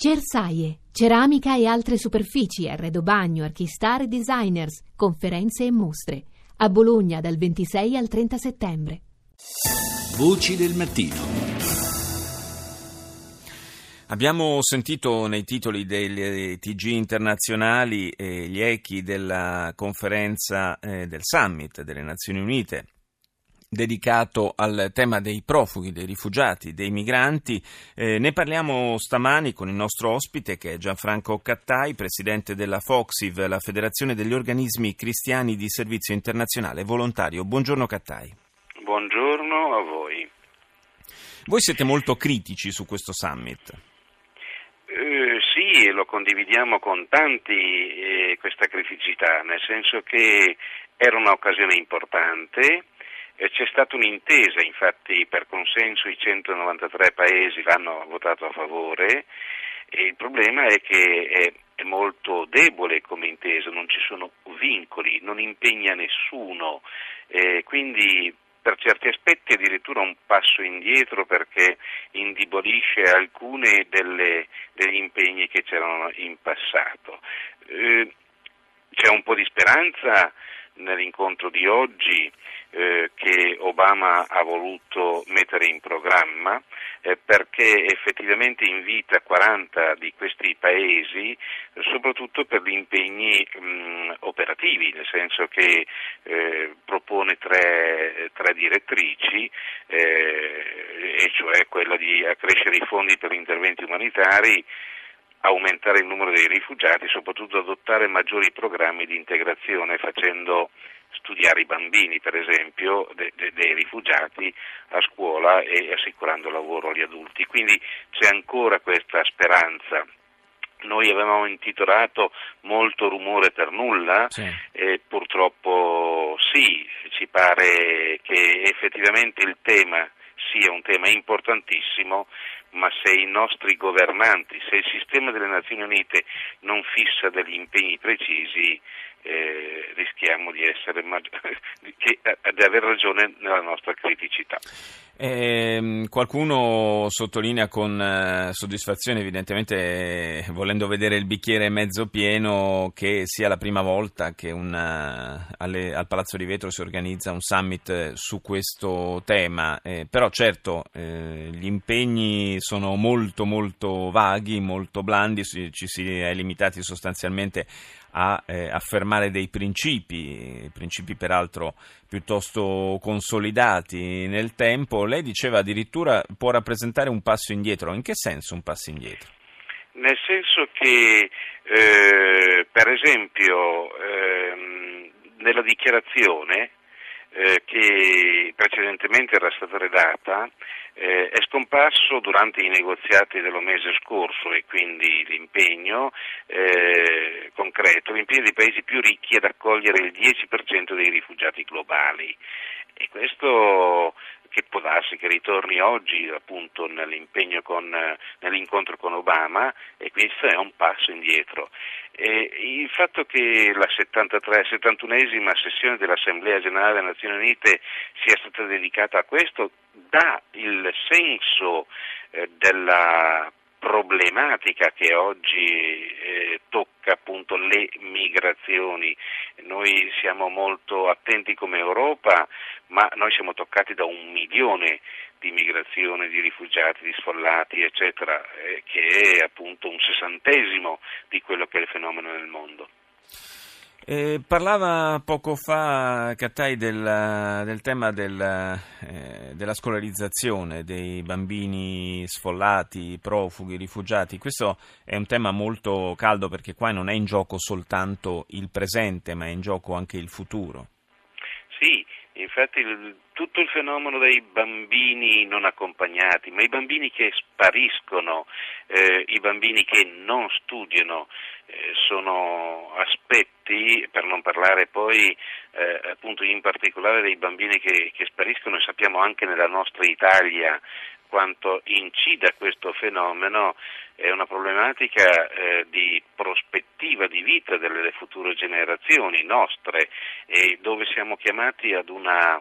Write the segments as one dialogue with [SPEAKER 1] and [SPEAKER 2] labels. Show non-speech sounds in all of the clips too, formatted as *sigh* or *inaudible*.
[SPEAKER 1] Cersaie, ceramica e altre superfici, arredo bagno, archistar e designers, conferenze e mostre. A Bologna dal 26 al 30 settembre.
[SPEAKER 2] Voci del mattino.
[SPEAKER 3] Abbiamo sentito nei titoli dei TG internazionali eh, gli echi della conferenza eh, del summit delle Nazioni Unite dedicato al tema dei profughi, dei rifugiati, dei migranti. Eh, ne parliamo stamani con il nostro ospite che è Gianfranco Cattai, presidente della FOXIV, la Federazione degli Organismi Cristiani di Servizio Internazionale Volontario. Buongiorno Cattai.
[SPEAKER 4] Buongiorno a voi.
[SPEAKER 3] Voi siete molto critici su questo summit.
[SPEAKER 4] Eh, sì, lo condividiamo con tanti eh, questa criticità, nel senso che era un'occasione importante, c'è stata un'intesa, infatti per consenso i 193 paesi l'hanno votato a favore e il problema è che è, è molto debole come intesa, non ci sono vincoli, non impegna nessuno, eh, quindi per certi aspetti addirittura un passo indietro perché indebolisce alcuni degli impegni che c'erano in passato. Eh, c'è un po' di speranza nell'incontro di oggi eh, che Obama ha voluto mettere in programma eh, perché effettivamente invita 40 di questi paesi soprattutto per gli impegni mh, operativi, nel senso che eh, propone tre, tre direttrici eh, e cioè quella di accrescere i fondi per gli interventi umanitari aumentare il numero dei rifugiati, soprattutto adottare maggiori programmi di integrazione facendo studiare i bambini, per esempio, de, de, dei rifugiati a scuola e assicurando lavoro agli adulti. Quindi c'è ancora questa speranza. Noi avevamo intitolato Molto rumore per nulla sì. e purtroppo sì, ci pare che effettivamente il tema sia un tema importantissimo, ma se i nostri governanti, se il sistema delle Nazioni Unite non fissa degli impegni precisi, eh, rischiamo di, essere, *laughs* di, di aver ragione nella nostra criticità.
[SPEAKER 3] Eh, qualcuno sottolinea con eh, soddisfazione, evidentemente eh, volendo vedere il bicchiere mezzo pieno, che sia la prima volta che una, eh, alle, al Palazzo di Vetro si organizza un summit su questo tema. Però certo gli impegni sono molto molto vaghi, molto blandi, ci si è limitati sostanzialmente a eh, affermare dei principi, principi peraltro piuttosto consolidati nel tempo. Lei diceva addirittura può rappresentare un passo indietro. In che senso un passo indietro?
[SPEAKER 4] Nel senso che, eh, per esempio, ehm, nella dichiarazione eh, che precedentemente era stata redata eh, è scomparso durante i negoziati dello mese scorso e quindi l'impegno eh, concreto, l'impegno dei paesi più ricchi ad accogliere il 10% dei rifugiati globali. E questo darsi che ritorni oggi appunto nell'impegno con, nell'incontro con Obama e questo è un passo indietro. E il fatto che la 73, 71esima sessione dell'Assemblea Generale delle Nazioni Unite sia stata dedicata a questo dà il senso eh, della problematica che oggi eh, tocca appunto le migrazioni. Noi siamo molto attenti come Europa, ma noi siamo toccati da un milione di migrazioni, di rifugiati, di sfollati, eccetera, eh, che è appunto un sessantesimo di quello che è il fenomeno nel mondo.
[SPEAKER 3] Eh, parlava poco fa Cattai del, del tema del, eh, della scolarizzazione dei bambini sfollati, profughi, rifugiati. Questo è un tema molto caldo perché qua non è in gioco soltanto il presente, ma è in gioco anche il futuro.
[SPEAKER 4] Infatti il, tutto il fenomeno dei bambini non accompagnati, ma i bambini che spariscono, eh, i bambini che non studiano, eh, sono aspetti, per non parlare poi eh, appunto in particolare dei bambini che, che spariscono e sappiamo anche nella nostra Italia quanto incida questo fenomeno è una problematica eh, di prospettiva di vita delle future generazioni nostre e dove siamo chiamati ad una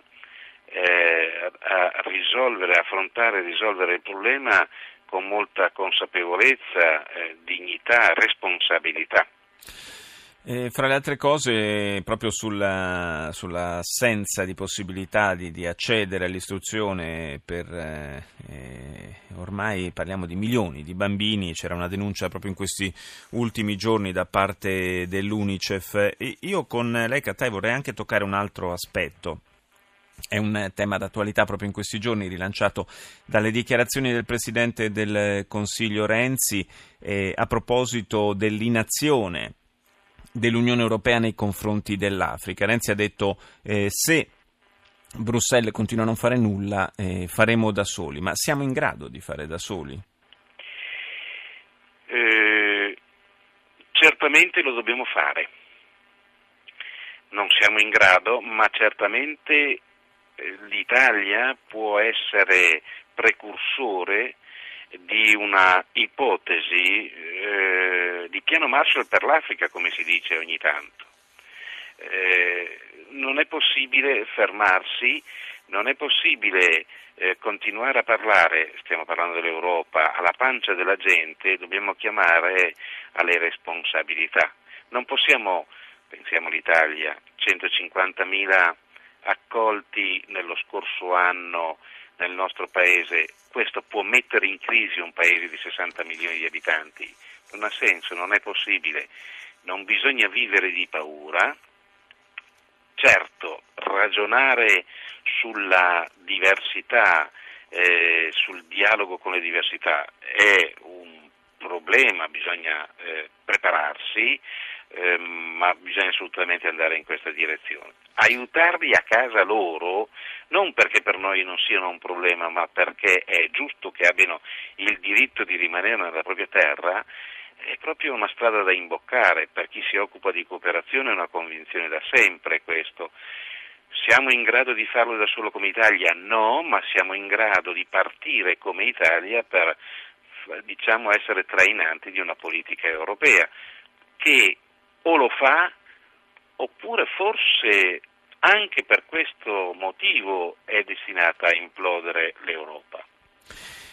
[SPEAKER 4] eh, a risolvere, affrontare e risolvere il problema con molta consapevolezza, eh, dignità, responsabilità.
[SPEAKER 3] Eh, fra le altre cose, proprio sulla, sull'assenza di possibilità di, di accedere all'istruzione per eh, ormai parliamo di milioni di bambini, c'era una denuncia proprio in questi ultimi giorni da parte dell'UNICEF. E io con lei, Cattai, vorrei anche toccare un altro aspetto. È un tema d'attualità proprio in questi giorni, rilanciato dalle dichiarazioni del Presidente del Consiglio Renzi eh, a proposito dell'inazione dell'Unione Europea nei confronti dell'Africa. Renzi ha detto eh, se Bruxelles continua a non fare nulla eh, faremo da soli, ma siamo in grado di fare da soli?
[SPEAKER 4] Eh, certamente lo dobbiamo fare. Non siamo in grado, ma certamente eh, l'Italia può essere precursore di una ipotesi eh, di piano Marshall per l'Africa, come si dice ogni tanto. Eh, non è possibile fermarsi, non è possibile eh, continuare a parlare, stiamo parlando dell'Europa, alla pancia della gente, dobbiamo chiamare alle responsabilità. Non possiamo, pensiamo all'Italia, 150.000 accolti nello scorso anno nel nostro paese, questo può mettere in crisi un paese di 60 milioni di abitanti. Non ha senso, non è possibile. Non bisogna vivere di paura. Certo, ragionare sulla diversità, eh, sul dialogo con le diversità è un problema, bisogna eh, prepararsi, eh, ma bisogna assolutamente andare in questa direzione. Aiutarli a casa loro, non perché per noi non siano un problema, ma perché è giusto che abbiano il diritto di rimanere nella propria terra, è proprio una strada da imboccare. Per chi si occupa di cooperazione è una convinzione da sempre questo. Siamo in grado di farlo da solo come Italia? No, ma siamo in grado di partire come Italia per diciamo, essere trainanti di una politica europea che o lo fa oppure forse anche per questo motivo è destinata a implodere l'Europa.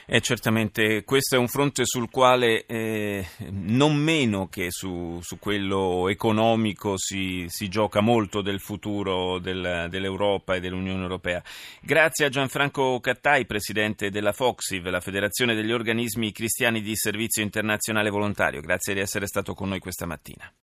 [SPEAKER 3] E certamente questo è un fronte sul quale eh, non meno che su, su quello economico si, si, gioca molto del futuro del, dell'Europa e dell'Unione Europea. Grazie a Gianfranco Cattai, presidente della FOXIV, la Federazione degli Organismi Cristiani di Servizio Internazionale Volontario. Grazie di essere stato con noi questa mattina.